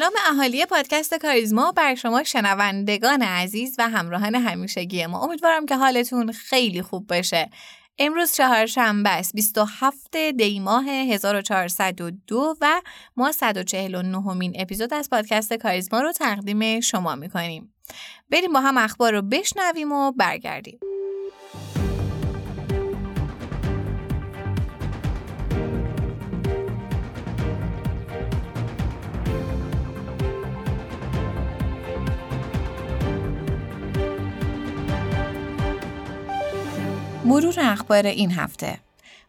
سلام اهالی پادکست کاریزما بر شما شنوندگان عزیز و همراهان همیشگی ما. امیدوارم که حالتون خیلی خوب باشه. امروز چهارشنبه است 27 دی ماه 1402 و ما 149 مین اپیزود از پادکست کاریزما رو تقدیم شما می‌کنیم. بریم با هم اخبار رو بشنویم و برگردیم. مرور اخبار این هفته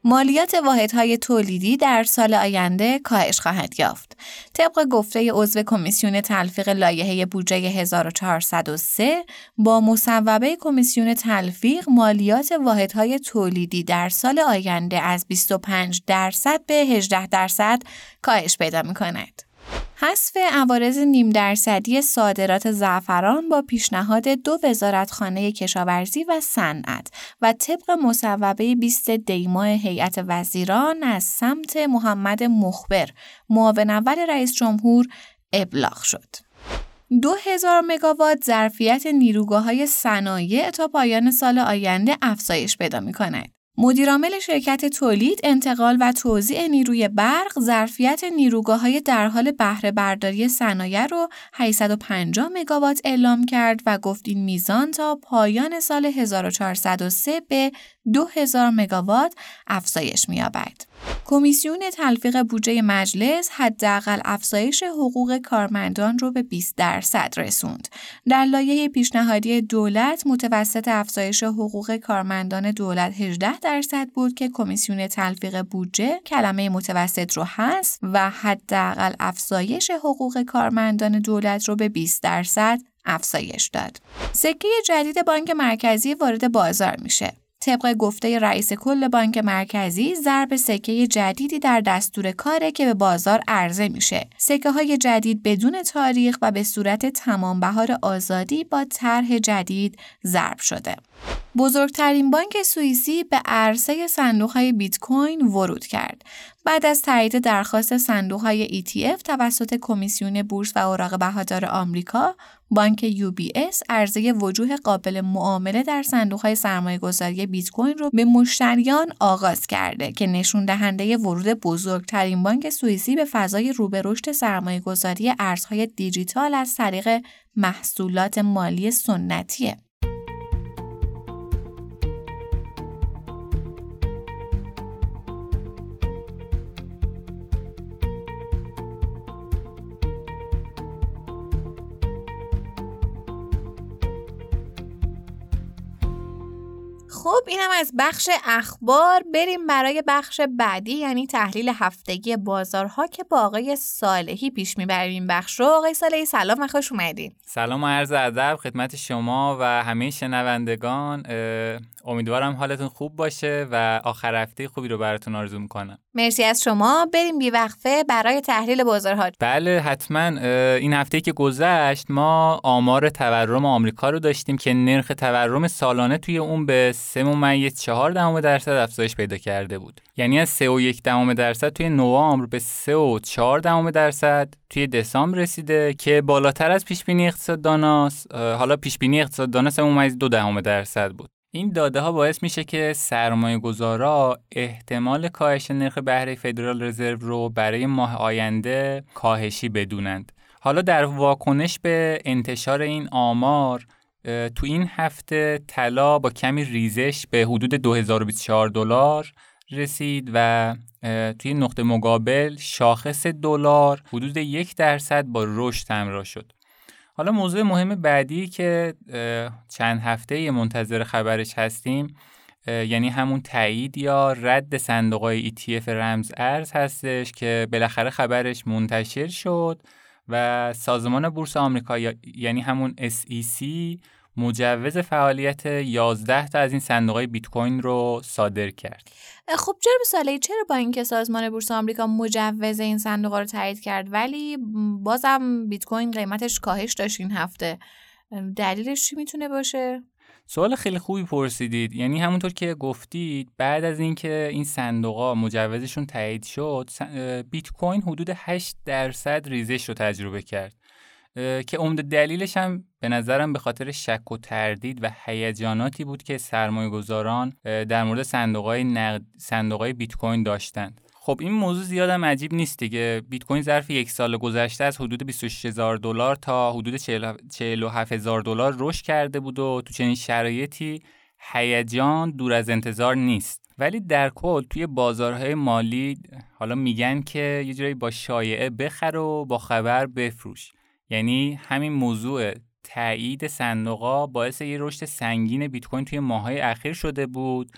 مالیات واحدهای تولیدی در سال آینده کاهش خواهد یافت. طبق گفته عضو کمیسیون تلفیق لایحه بودجه 1403 با مصوبه کمیسیون تلفیق مالیات واحدهای تولیدی در سال آینده از 25 درصد به 18 درصد کاهش پیدا می کند. حذف عوارض نیم درصدی صادرات زعفران با پیشنهاد دو وزارتخانه کشاورزی و صنعت و طبق مصوبه 20 دیماه هیئت وزیران از سمت محمد مخبر معاون اول رئیس جمهور ابلاغ شد. دو هزار مگاوات ظرفیت نیروگاه های صنایع تا پایان سال آینده افزایش پیدا می کند. مدیرعامل شرکت تولید، انتقال و توزیع نیروی برق ظرفیت نیروگاه های در حال بهره برداری صنایع رو 850 مگاوات اعلام کرد و گفت این میزان تا پایان سال 1403 به 2000 مگاوات افزایش می‌یابد. کمیسیون تلفیق بودجه مجلس حداقل افزایش حقوق کارمندان رو به 20 درصد رسوند. در لایه پیشنهادی دولت متوسط افزایش حقوق کارمندان دولت 18 درصد بود که کمیسیون تلفیق بودجه کلمه متوسط رو هست و حداقل افزایش حقوق کارمندان دولت رو به 20 درصد افزایش داد. سکه جدید بانک مرکزی وارد بازار میشه. طبق گفته رئیس کل بانک مرکزی ضرب سکه جدیدی در دستور کاره که به بازار عرضه میشه. سکه های جدید بدون تاریخ و به صورت تمام بهار آزادی با طرح جدید ضرب شده. بزرگترین بانک سوئیسی به عرصه صندوق های بیت کوین ورود کرد. بعد از تایید درخواست صندوق های ETF توسط کمیسیون بورس و اوراق بهادار آمریکا، بانک UBS عرضه وجوه قابل معامله در صندوق های سرمایه گذاری بیت کوین رو به مشتریان آغاز کرده که نشون دهنده ورود بزرگترین بانک سوئیسی به فضای رو به رشد سرمایه گذاری ارزهای دیجیتال از طریق محصولات مالی سنتیه. خب اینم از بخش اخبار. بریم برای بخش بعدی یعنی تحلیل هفتگی بازارها که با آقای صالحی پیش می‌بریم بخش رو. آقای صالحی سلام و خوش اومدین. سلام و عرض ادب خدمت شما و همه شنوندگان. امیدوارم حالتون خوب باشه و آخر هفته خوبی رو براتون آرزو می‌کنم. مرسی از شما. بریم بی وقفه برای تحلیل بازارها. بله حتما. این هفته که گذشت ما آمار تورم آمریکا رو داشتیم که نرخ تورم سالانه توی اون به 3 ممیز 4 دهم درصد افزایش پیدا کرده بود. یعنی از 3 و 1 دهم درصد توی نوامبر به 3 و 4 دهم درصد توی دسامبر رسیده که بالاتر از پیش بینی اقتصادداناست حالا پیش بینی اقتصاددانا 3 ممیز 2 دهم درصد بود. این داده ها باعث میشه که سرمایه گذارا احتمال کاهش نرخ بهره فدرال رزرو رو برای ماه آینده کاهشی بدونند. حالا در واکنش به انتشار این آمار تو این هفته طلا با کمی ریزش به حدود 2024 دلار رسید و توی نقطه مقابل شاخص دلار حدود یک درصد با رشد همراه شد. حالا موضوع مهم بعدی که چند هفته منتظر خبرش هستیم یعنی همون تایید یا رد صندوق های ETF رمز ارز هستش که بالاخره خبرش منتشر شد و سازمان بورس آمریکا یعنی همون SEC مجوز فعالیت 11 تا از این صندوق بیت کوین رو صادر کرد. خب جناب سالی چرا با اینکه سازمان بورس آمریکا مجوز این صندوق رو تایید کرد ولی بازم بیت کوین قیمتش کاهش داشت این هفته دلیلش چی می‌تونه باشه سوال خیلی خوبی پرسیدید. یعنی همونطور که گفتید بعد از اینکه این صندوقا مجوزشون تایید شد بیت کوین حدود 8 درصد ریزش رو تجربه کرد. که عمده دلیلش هم به نظرم به خاطر شک و تردید و هیجاناتی بود که سرمایه گذاران در مورد صندوقهای نقد صندوقهای بیت کوین داشتند. خب این موضوع زیادم عجیب نیست دیگه. بیت کوین ظرف یک سال گذشته از حدود 26000 دلار تا حدود 47000 دلار رشد کرده بود و تو چنین شرایطی هیجان دور از انتظار نیست. ولی در کل توی بازارهای مالی حالا میگن که یه جوری با شایعه بخر و با خبر بفروش. یعنی همین موضوع تایید صندوقا باعث یه رشد سنگین بیت کوین توی ماهای اخیر شده بود.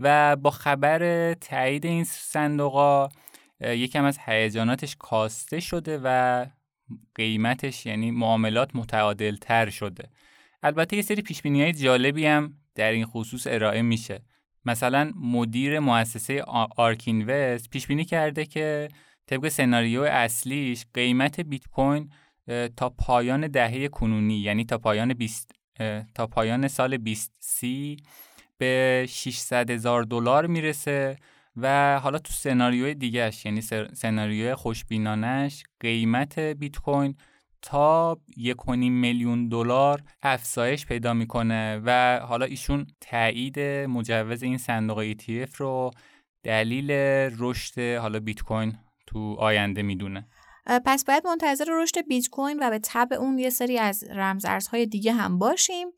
و با خبر تایید این صندوقا یکم از هیجاناتش کاسته شده و قیمتش یعنی معاملات متعادل تر شده. البته یه سری پیش های جالبی هم در این خصوص ارائه میشه. مثلا مدیر مؤسسه آرک اینوست پیش بینی کرده که طبق سناریو اصلیش قیمت بیت کوین تا پایان دهه کنونی یعنی تا پایان 20 تا پایان سال 2030 به 600 هزار دلار می‌رسه و حالا تو سناریوی دیگهش یعنی سناریوی خوشبینانش قیمت بیت کوین تا یک میلیون دلار افزایش پیدا می‌کنه و حالا ایشون تایید مجوز این صندوق ETF رو دلیل رشد حالا بیت کوین تو آینده می‌دونه. پس باید منتظر رشد بیت کوین و به طب اون یه سری از رمزارزهای دیگه هم باشیم.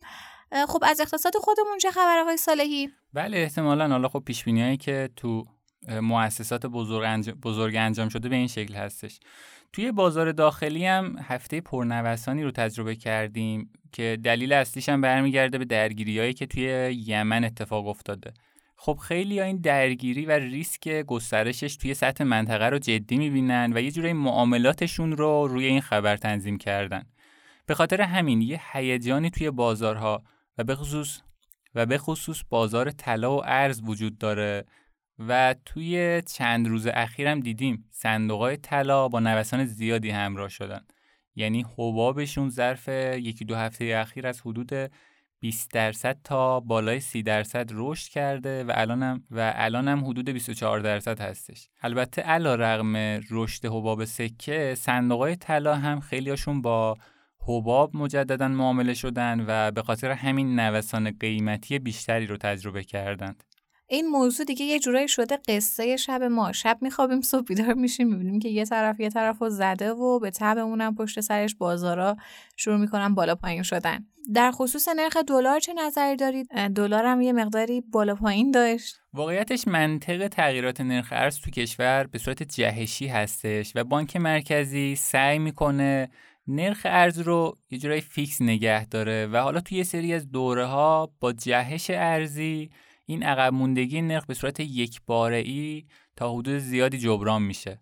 خب از اقتصاد خودمون چه خبره های صالحی؟ بله احتمالا. حالا خب پیش هایی که تو مؤسسات بزرگ انجام, بزرگ انجام شده به این شکل هستش. توی بازار داخلی هم هفته پرنوسانی رو تجربه کردیم که دلیل اصلیش هم برمیگرده به درگیریایی که توی یمن اتفاق افتاده. خب خیلی این درگیری و ریسک گسترشش توی سطح منطقه رو جدی می‌بینن و یه جورایی معاملاتشون رو روی این خبر تنظیم کردن. به خاطر همین یه هیجانی توی بازارها و به خصوص و به خصوص بازار طلا و ارز وجود داره و توی چند روز اخیرم دیدیم صندوقهای طلا با نوسان زیادی همراه شدن. یعنی حبابشون ظرف یکی دو هفته اخیر از حدود 20 درصد تا بالای 30 درصد رشد کرده و الانم و الانم حدود 24 درصد هستش. البته علا رغم رشد حباب سکه صندوقهای طلا هم خیلیاشون با حباب مجددا معامله شدن و به خاطر همین نوسان قیمتی بیشتری رو تجربه کردند. این موضوع دیگه یه جورایی شده قصه شب ما. شب میخوابیم صبح بیدار میشیم می‌بینیم که یه طرف یه طرف رو زده و به تب اونم پشت سرش بازارا شروع می‌کنن بالا پایین شدن. در خصوص نرخ دلار چه نظری دارید؟ دلار هم یه مقداری بالا پایین داشت. واقعیتش منطق تغییرات نرخ ارز تو کشور به صورت جهشی هستش و بانک مرکزی سعی می‌کنه نرخ ارز رو یه جورایی فیکس نگه داره و حالا توی یه سری از دوره ها با جهش ارزی این عقب موندگی نرخ به صورت یک باره ای تا حدود زیادی جبران میشه.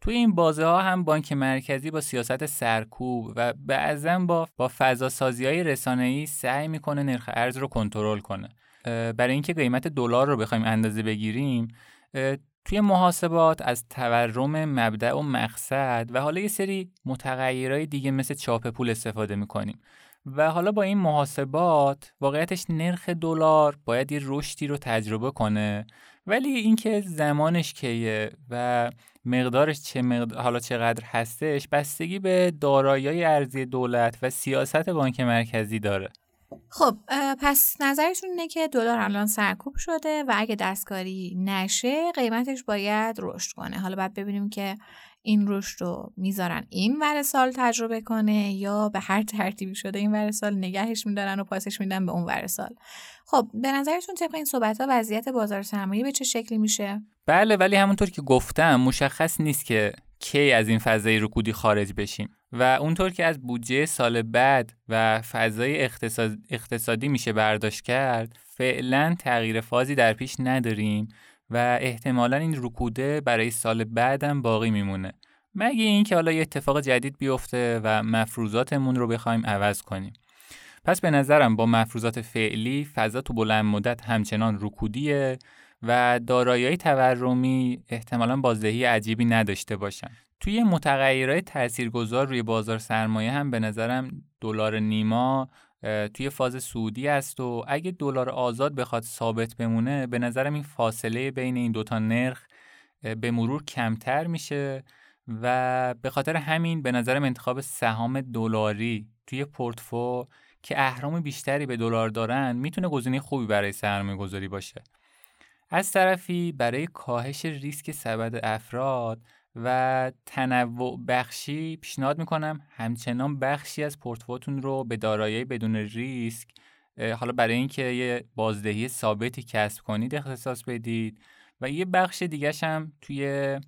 توی این بازه ها هم بانک مرکزی با سیاست سرکوب و بعضا با با فضا سازی های رسانه ای سعی می‌کنه نرخ ارز رو کنترل کنه. برای اینکه قیمت دلار رو بخوایم اندازه بگیریم توی محاسبات از تورم مبدع و مقصد و حالا یه سری متغیرهای دیگه مثل چاپ پول استفاده می‌کنیم. و حالا با این محاسبات واقعیتش نرخ دلار باید یه رشدی رو تجربه کنه. ولی اینکه زمانش کیه و مقدارش چه مقدار حالا چقدر هستش بستگی به دارایی ارزی دولت و سیاست بانک مرکزی داره. خب پس نظرتون اینه که دلار الان سرکوب شده و اگه دستکاری نشه قیمتش باید رشد کنه. حالا باید ببینیم که این رشد رو می‌ذارن این ور سال تجربه کنه یا به هر ترتیبی شده این ور سال نگهش میدارن و پاسش میدن به اون ور سال. خب به نظرتون طبق این صحبت ها وضعیت بازار سرمایه به چه شکلی میشه؟ بله ولی همونطور که گفتم مشخص نیست که کی از این فضای رکودی خارج بشیم. و اونطور که از بودجه سال بعد و فضای اقتصادی میشه برداشت کرد فعلا تغییر فازی در پیش نداریم و احتمالا این رکوده برای سال بعدم باقی میمونه. مگه اینکه حالا یه اتفاق جدید بیفته و مفروضاتمون رو بخوایم عوض کنیم. پس به نظرم با مفروضات فعلی فضا تو بلند مدت همچنان رکودیه و دارایی تورمی احتمالا بازدهی عجیبی نداشته باشن. توی متغیرهای تاثیرگذار روی بازار سرمایه هم به نظرم دلار نیما توی فاز سعودی است و اگه دلار آزاد بخواد ثابت بمونه به نظرم این فاصله بین این دوتا نرخ به مرور کمتر میشه و به خاطر همین به نظرم انتخاب سهام دلاری توی پورتفو که اهرام بیشتری به دلار دارن می‌تونه گزینه خوبی برای سرمایه گذاری باشه. از طرفی برای کاهش ریسک سبد افراد و تنوع بخشی پیشنهاد می‌کنم. همچنان بخشی از پورتفوتون رو به دارایی بدون ریسک حالا برای اینکه یه بازدهی ثابتی کسب کنید اختصاص بدید و یه بخش دیگه هم توی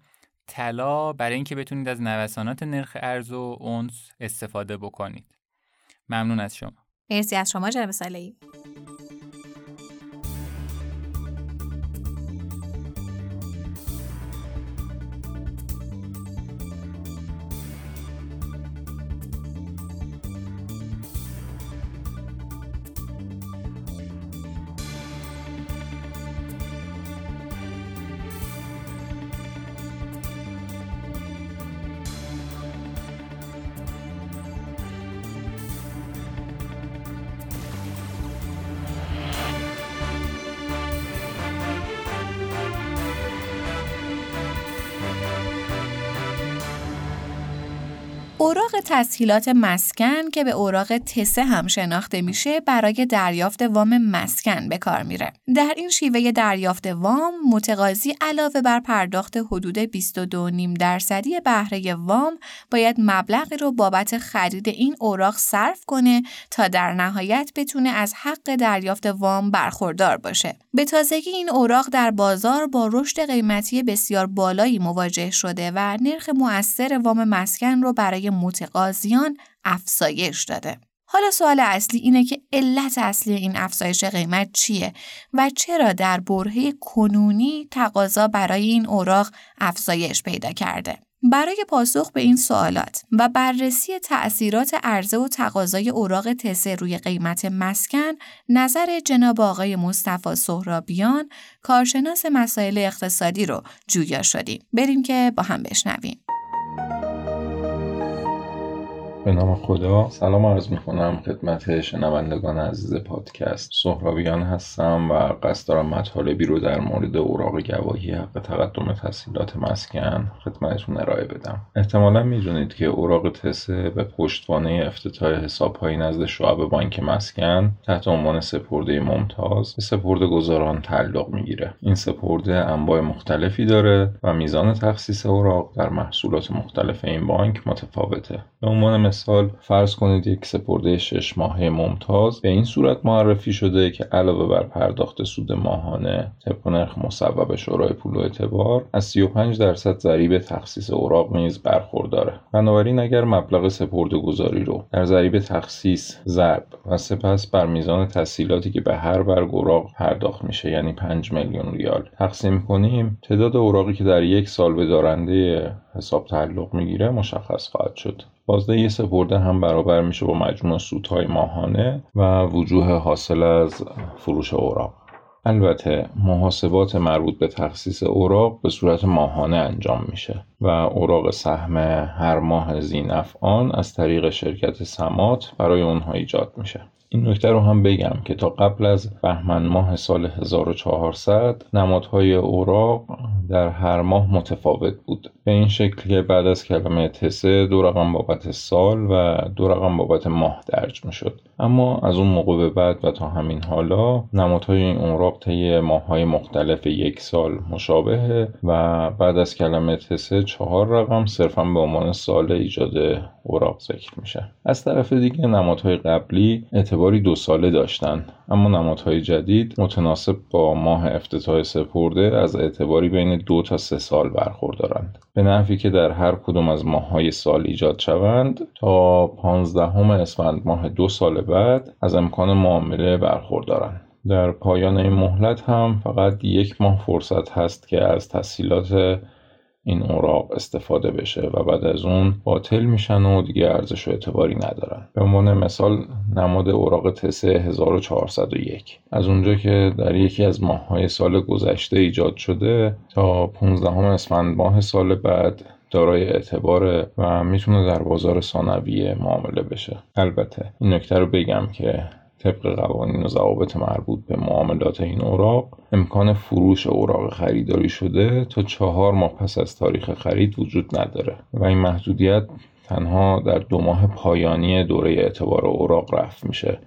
طلا برای اینکه بتونید از نوسانات نرخ ارز و اونس استفاده بکنید. ممنون از شما. مرسی از شما جناب اوراق تسهیلات مسکن که به اوراق تسه هم شناخته میشه برای دریافت وام مسکن به کار میره. در این شیوه دریافت وام متقاضی علاوه بر پرداخت حدود 22.5 درصدی بهره وام باید مبلغی رو بابت خرید این اوراق صرف کنه تا در نهایت بتونه از حق دریافت وام برخوردار باشه. به تازگی این اوراق در بازار با رشد قیمتی بسیار بالایی مواجه شده و نرخ مؤثر وام مسکن رو برای متقاضیان افزایش داده. حالا سوال اصلی اینه که علت اصلی این افزایش قیمت چیه و چرا در برهه کنونی تقاضا برای این اوراق افزایش پیدا کرده. برای پاسخ به این سوالات و بررسی تأثیرات عرضه و تقاضای اوراق تسه روی قیمت مسکن نظر جناب آقای مصطفی سهرابیان کارشناس مسائل اقتصادی رو جویا شدیم بریم که با هم بشنویم به نام خدا. سلام عرض می کنم خدمت شنوندگان عزیز پادکست. سهرابیان هستم و قصد دارم مطالبی رو در مورد اوراق گواهی حق تقدم تحصیلات مسکن خدمتتون ارائه بدم. احتمالا می‌دونید که اوراق تسه به پشتوانه افتتاح حسابهایی نزد شعب بانک مسکن تحت عنوان سپرده ممتاز به سپرده گذاران تعلق می‌گیره. این سپرده انواع مختلفی داره و میزان تخصیص اوراق در محصولات مختلف این بانک متفاوته. به عنوان مثال فرض کنید یک سپرده شش ماهه ممتاز به این صورت معرفی شده که علاوه بر پرداخت سود ماهانه طبق نرخ مصوب شورای پول و اعتبار از 35 درصد ضریب تخصیص اوراق نیز برخورداره. بنابراین اگر مبلغ سپرده گذاری رو در ضریب تخصیص ضرب و سپس بر میزان تسهیلاتی که به هر برگ اوراق پرداخت میشه یعنی 5 میلیون ریال تقسیم کنیم تعداد اوراقی که در یک سال به دارنده حساب تعلق می‌گیره مشخص خواهد شد. بازده سپرده هم برابر میشه با مجموع سودهای ماهانه و وجوه حاصل از فروش اوراق. البته محاسبات مربوط به تخصیص اوراق به صورت ماهانه انجام میشه و اوراق سهم هر ماه زینفعان از طریق شرکت سمات برای اونها ایجاد میشه. این نکته رو هم بگم که تا قبل از بهمن ماه سال 1400 نمادهای اوراق در هر ماه متفاوت بود. به این شکل که بعد از کلمه تسه دو رقم بابت سال و دو رقم بابت ماه درج می شد اما از اون موقع به بعد و تا همین حالا نمادهای این اوراق طی ماههای مختلف یک سال مشابهه و بعد از کلمه تسه چهار رقم صرفا به عنوان سال ایجاد اوراق ذکر میشه. از طرف دیگه نمادهای قبلی اعتباری دو ساله داشتن. اما نمادهای جدید متناسب با ماه افتتاح سپرده از اعتباری بین دو تا سه سال برخوردارند. به نحوی که در هر کدوم از ماههای سال ایجاد شوند تا پانزدهم اسفند ماه دو سال بعد از امکان معامله برخوردارند. در پایان این مهلت هم فقط یک ماه فرصت هست که از تسهیلات این اوراق استفاده بشه و بعد از اون باطل میشن و دیگه ارزش و اعتباری ندارن. به عنوان مثال نماد اوراق تسه 1401 از اونجا که در یکی از ماههای سال گذشته ایجاد شده تا 15 اسفند ماه سال بعد دارای اعتباره و می‌تونه در بازار ثانویه معامله بشه. البته این نکته رو بگم که طبق قوانین و ضوابط مربوط به معاملات این اوراق امکان فروش اوراق خریداری شده تا چهار ماه پس از تاریخ خرید وجود نداره و این محدودیت تنها در دو ماه پایانی دوره اعتبار اوراق رفت میشه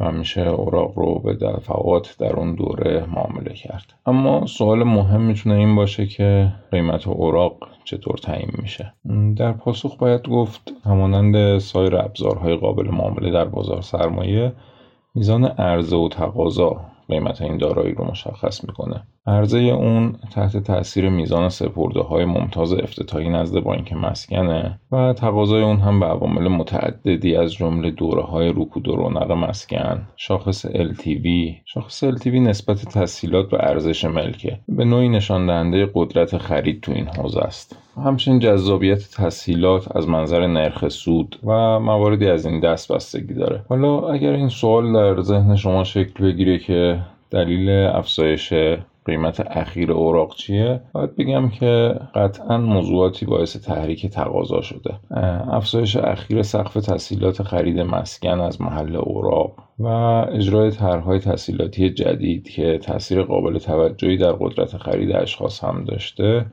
و میشه اوراق رو به دفعات در اون دوره معامله کرد. اما سوال مهم می‌تونه این باشه که قیمت اوراق چطور تعیین میشه. در پاسخ باید گفت همانند سایر ابزارهای قابل معامله در بازار سرمایه میزان عرضه و تقاضا قیمت این دارایی رو مشخص می‌کنه. عرضه اون تحت تاثیر میزان سپرده های ممتاز افتتاحی نزد بانک مسکنه و تقاضای اون هم به عوامل متعددی از جمله دوره های رکود و رونق مسکن شاخص LTV شاخص LTV نسبت تسهیلات به ارزش ملکه به نوعی نشان دهنده قدرت خرید تو این حوزه است. همچنین جذابیت تسهیلات از منظر نرخ سود و مواردی از این دست بستگی داره. حالا اگر این سوال در ذهن شما شکل بگیره که دلیل افزایش قیمت اخیر اوراق چیه؟ باید بگم که قطعا موضوعاتی باعث تحریک تقاضا شده. افزایش اخیر سقف تسهیلات خرید مسکن از محل اوراق و اجرای طرحهای تسهیلاتی جدید که تاثیر قابل توجهی در قدرت خرید اشخاص هم داشته.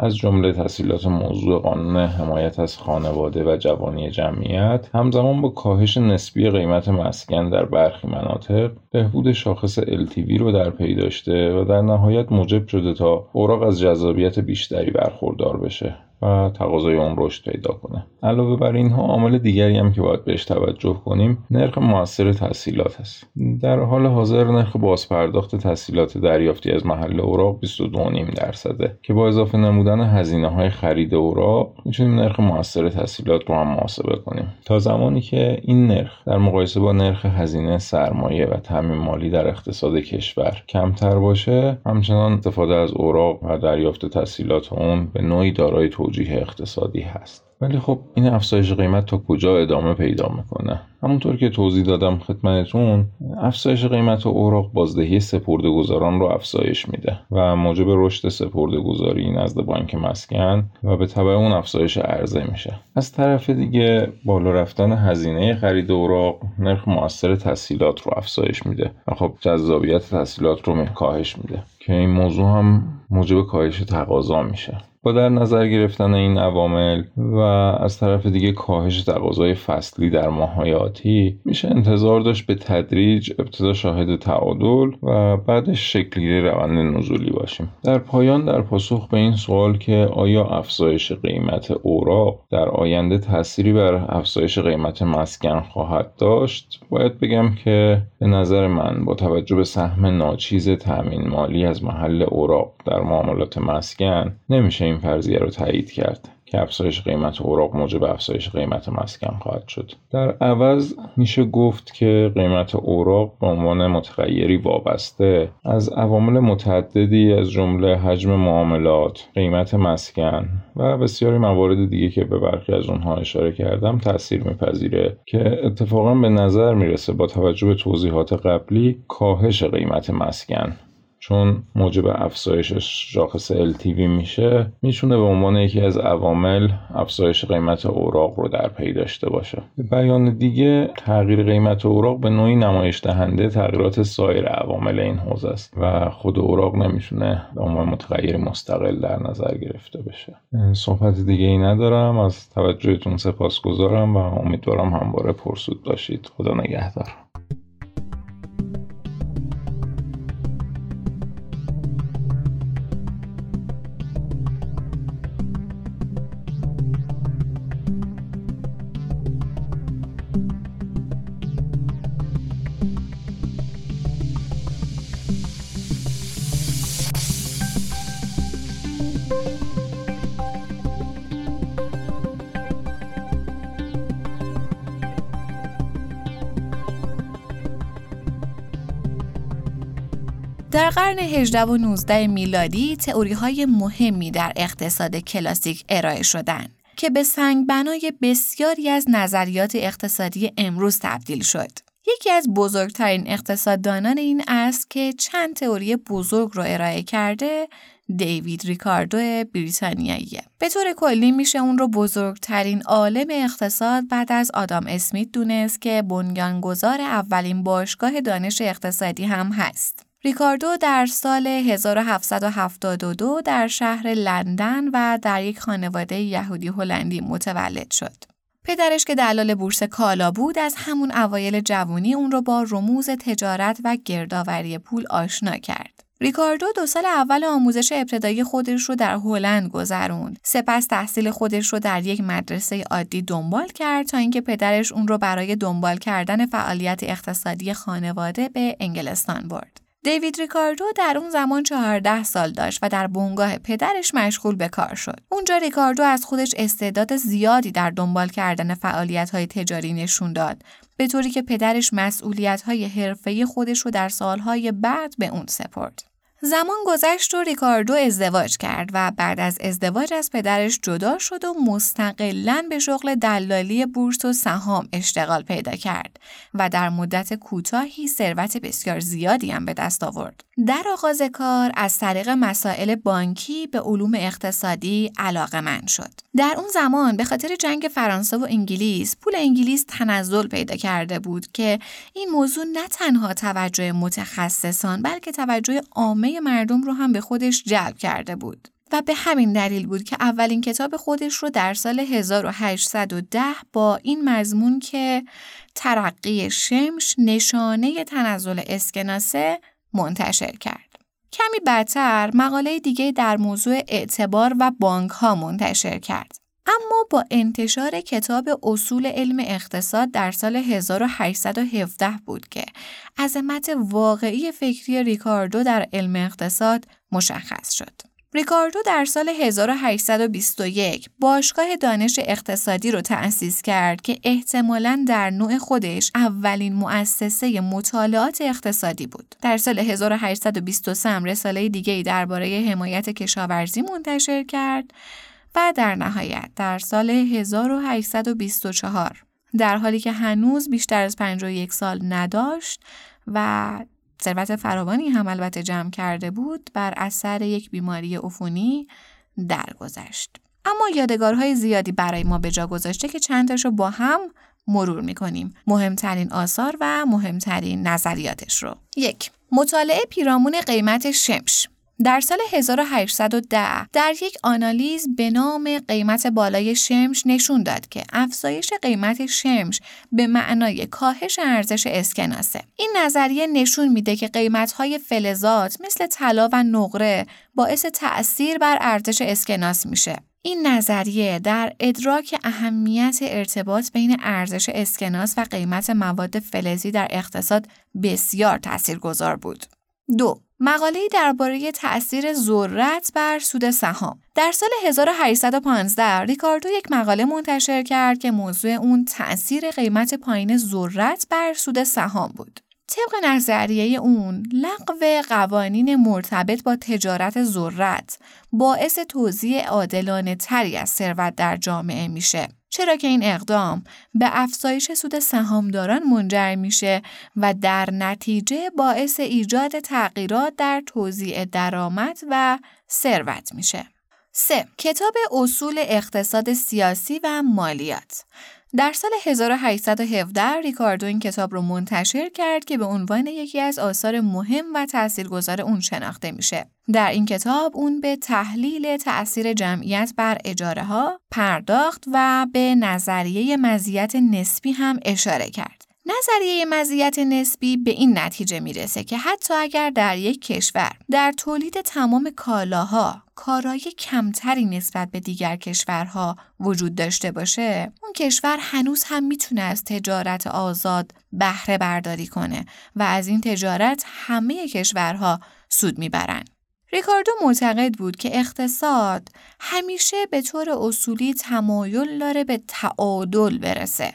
از جمله تسهیلات موضوع قانون حمایت از خانواده و جوانی جمعیت همزمان با کاهش نسبی قیمت مسکن در برخی مناطق بهبود شاخص LTV رو در پی داشته و در نهایت موجب شده تا اوراق از جذابیت بیشتری برخوردار بشه. و تقاضای اون رشد پیدا کنه. علاوه بر اینها عامل دیگری هم که باید بهش توجه کنیم نرخ موثر تسهیلات است در حال حاضر نرخ بازپرداخت تسهیلات دریافتی از محل اوراق 22.5 درصده که با اضافه نمودن هزینه های خرید اوراق می‌تونیم نرخ موثر تسهیلات رو هم محاسبه کنیم. تا زمانی که این نرخ در مقایسه با نرخ هزینه سرمایه و تامین مالی در اقتصاد کشور کمتر باشه همچنان استفاده از اوراق و دریافت تسهیلات اون به نوعی دارای توجیه اقتصادی هست. ولی خب این افزایش قیمت تا کجا ادامه پیدا می‌کنه؟ همونطور که توضیح دادم خدمتتون افزایش قیمت اوراق بازدهی سپرده گذاران رو افزایش میده و موجب رشد سپرده گذاری نزد بانک مسکن و به تبع اون افزایش عرضه میشه. از طرف دیگه بالا رفتن هزینه خرید اوراق نرخ موثر تسهیلات رو افزایش میده و خب جذابیت تسهیلات رو کاهش میده که این موضوع هم موجب کاهش تقاضا میشه. در نظر گرفتن این عوامل و از طرف دیگه کاهش تقاضای فصلی در ماههای آتی میشه انتظار داشت به تدریج ابتدا شاهد تعادل و بعدش شکلی روند نزولی باشیم. در پایان در پاسخ به این سوال که آیا افزایش قیمت اوراق در آینده تأثیری بر افزایش قیمت مسکن خواهد داشت باید بگم که به نظر من با توجه به سهم ناچیز تأمین مالی از محل اوراق در معاملات مسکن نمیشه این فرضیه رو تایید کرد که افزایش قیمت اوراق موجب افزایش قیمت مسکن خواهد شد. در عوض میشه گفت که قیمت اوراق به عنوان متغیری وابسته از عوامل متعددی از جمله حجم معاملات قیمت مسکن و بسیاری موارد دیگه که به برخی از اونها اشاره کردم تاثیر میپذیره که اتفاقا به نظر می‌رسه با توجه به توضیحات قبلی کاهش قیمت مسکن. چون موجب افزایش شاخص LTV میشه می‌تونه به عنوان یکی از عوامل افزایش قیمت اوراق رو در پی داشته باشه. به بیان دیگه تغییر قیمت اوراق به نوعی نمایش دهنده تغییرات سایر عوامل این حوزه است و خود اوراق نمی‌تونه به عنوان متغیر مستقل در نظر گرفته بشه. صحبت دیگه ای ندارم از توجهتون سپاسگزارم و امیدوارم همواره پرسود باشید. خدا نگهدار. در قرن 18 و 19 میلادی تئوری های مهمی در اقتصاد کلاسیک ارائه شدند که به سنگبنای بسیاری از نظریات اقتصادی امروز تبدیل شد. یکی از بزرگترین اقتصاددانان این است که چند تئوری بزرگ رو ارائه کرده دیوید ریکاردو بریتانیاییه. به طور کلی میشه اون رو بزرگترین عالم اقتصاد بعد از آدام اسمیت دونست که بنیانگذار اولین باشگاه دانش اقتصادی هم هست. ریکاردو در سال 1772 در شهر لندن و در یک خانواده یهودی هلندی متولد شد. پدرش که دلال بورس کالا بود از همون اوایل جوانی اون رو با رموز تجارت و گردآوری پول آشنا کرد. ریکاردو دو سال اول آموزش ابتدایی خودش رو در هلند گذروند. سپس تحصیل خودش رو در یک مدرسه عادی دنبال کرد تا اینکه پدرش اون رو برای دنبال کردن فعالیت اقتصادی خانواده به انگلستان برد. دیوید ریکاردو در اون زمان 14 سال داشت و در بنگاه پدرش مشغول به کار شد. اونجا ریکاردو از خودش استعداد زیادی در دنبال کردن فعالیت های تجاری نشون داد به طوری که پدرش مسئولیت های حرفه خودش رو در سالهای بعد به اون سپرد. زمان گذشت و ریکاردو ازدواج کرد و بعد از ازدواج از پدرش جدا شد و مستقلا به شغل دلالی بورس و سهام اشتغال پیدا کرد و در مدت کوتاهی ثروت بسیار زیادی هم به دست آورد. در آغاز کار از طریق مسائل بانکی به علوم اقتصادی علاقه من شد. در اون زمان به خاطر جنگ فرانسه و انگلیس پول انگلیس تنزل پیدا کرده بود که این موضوع نه تنها توجه متخصصان بلکه توجه عامه مردم رو هم به خودش جلب کرده بود. و به همین دلیل بود که اولین کتاب خودش رو در سال 1810 با این مضمون که ترقی شمش نشانه تنزل اسکناسه منتشر کرد. کمی بعدتر مقاله دیگه در موضوع اعتبار و بانک ها منتشر کرد. اما با انتشار کتاب اصول علم اقتصاد در سال 1817 بود که عظمت واقعی فکری ریکاردو در علم اقتصاد مشخص شد. ریکاردو در سال 1821 باشگاه دانش اقتصادی رو تأسیس کرد که احتمالاً در نوع خودش اولین مؤسسه مطالعات اقتصادی بود. در سال 1823 رساله دیگری درباره حمایت کشاورزی منتشر کرد و در نهایت در سال 1824 در حالی که هنوز بیشتر از 51 سال نداشت و ثروت فراوانی هم البته جمع کرده بود بر اثر یک بیماری عفونی درگذشت. اما یادگارهای زیادی برای ما به جا گذاشته که چندتاش رو با هم مرور می‌کنیم. مهمترین آثار و مهمترین نظریاتش رو. یک مطالعه پیرامون قیمت شمش در سال 1810 در یک آنالیز به نام قیمت بالای شمش نشون داد که افزایش قیمت شمش به معنای کاهش ارزش اسکناسه. این نظریه نشون میده که قیمت‌های فلزات مثل طلا و نقره باعث تأثیر بر ارزش اسکناس میشه. این نظریه در ادراک اهمیت ارتباط بین ارزش اسکناس و قیمت مواد فلزی در اقتصاد بسیار تاثیرگذار بود. دو مقاله درباره تأثیر ذرت بر سود سهام در سال 1815 ریکاردو یک مقاله منتشر کرد که موضوع اون تأثیر قیمت پایین ذرت بر سود سهام بود. طبق نظریه اون لغو قوانین مرتبط با تجارت ذرت باعث توزیع عادلانه تری از ثروت در جامعه میشه چرا که این اقدام به افزایش سود سهامداران منجر میشه و در نتیجه باعث ایجاد تغییرات در توزیع درآمد و ثروت میشه. 3. کتاب اصول اقتصاد سیاسی و مالیات در سال 1817 ریکاردو این کتاب رو منتشر کرد که به عنوان یکی از آثار مهم و تاثیرگذار اون شناخته میشه. در این کتاب اون به تحلیل تأثیر جمعیت بر اجاره ها پرداخت و به نظریه مزیت نسبی هم اشاره کرد. نظریه مزیت نسبی به این نتیجه می‌رسه که حتی اگر در یک کشور در تولید تمام کالاها کارایی کمتری نسبت به دیگر کشورها وجود داشته باشه اون کشور هنوز هم می‌تونه از تجارت آزاد بهره برداری کنه و از این تجارت همه کشورها سود می‌برن. ریکاردو معتقد بود که اقتصاد همیشه به طور اصولی تمایل داره به تعادل برسه.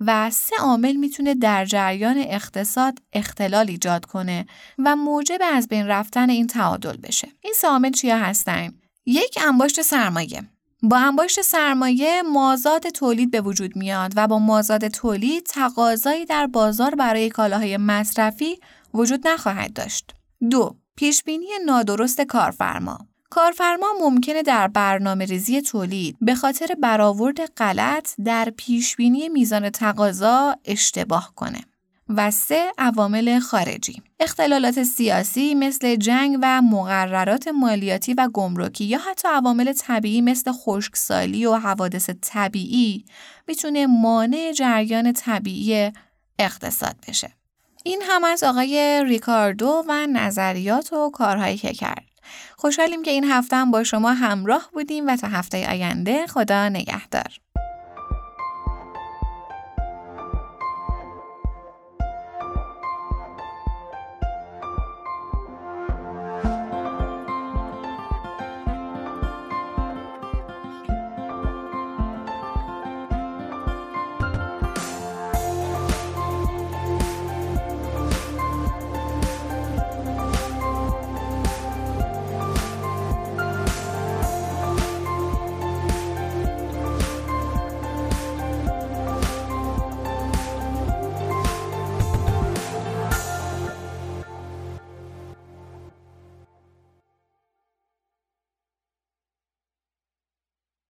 و سه عامل می‌تونه در جریان اقتصاد اختلال ایجاد کنه و موجب از بین رفتن این تعادل بشه. این سه عامل چیا هستن؟ یک انباشت سرمایه با انباشت سرمایه مازاد تولید به وجود میاد و با مازاد تولید تقاضایی در بازار برای کالاهای مصرفی وجود نخواهد داشت. دو پیشبینی نادرست کارفرما کارفرما ممکنه در برنامه ریزی تولید به خاطر برآورد غلط در پیشبینی میزان تقاضا اشتباه کنه. و سه عوامل خارجی. اختلالات سیاسی مثل جنگ و مقررات مالیاتی و گمرکی یا حتی عوامل طبیعی مثل خشکسالی و حوادث طبیعی می‌تونه مانع جریان طبیعی اقتصاد بشه. این هم از آقای ریکاردو و نظریات و کارهایی که کرد. خوشحالیم که این هفته هم با شما همراه بودیم و تا هفته آینده خدا نگهدار.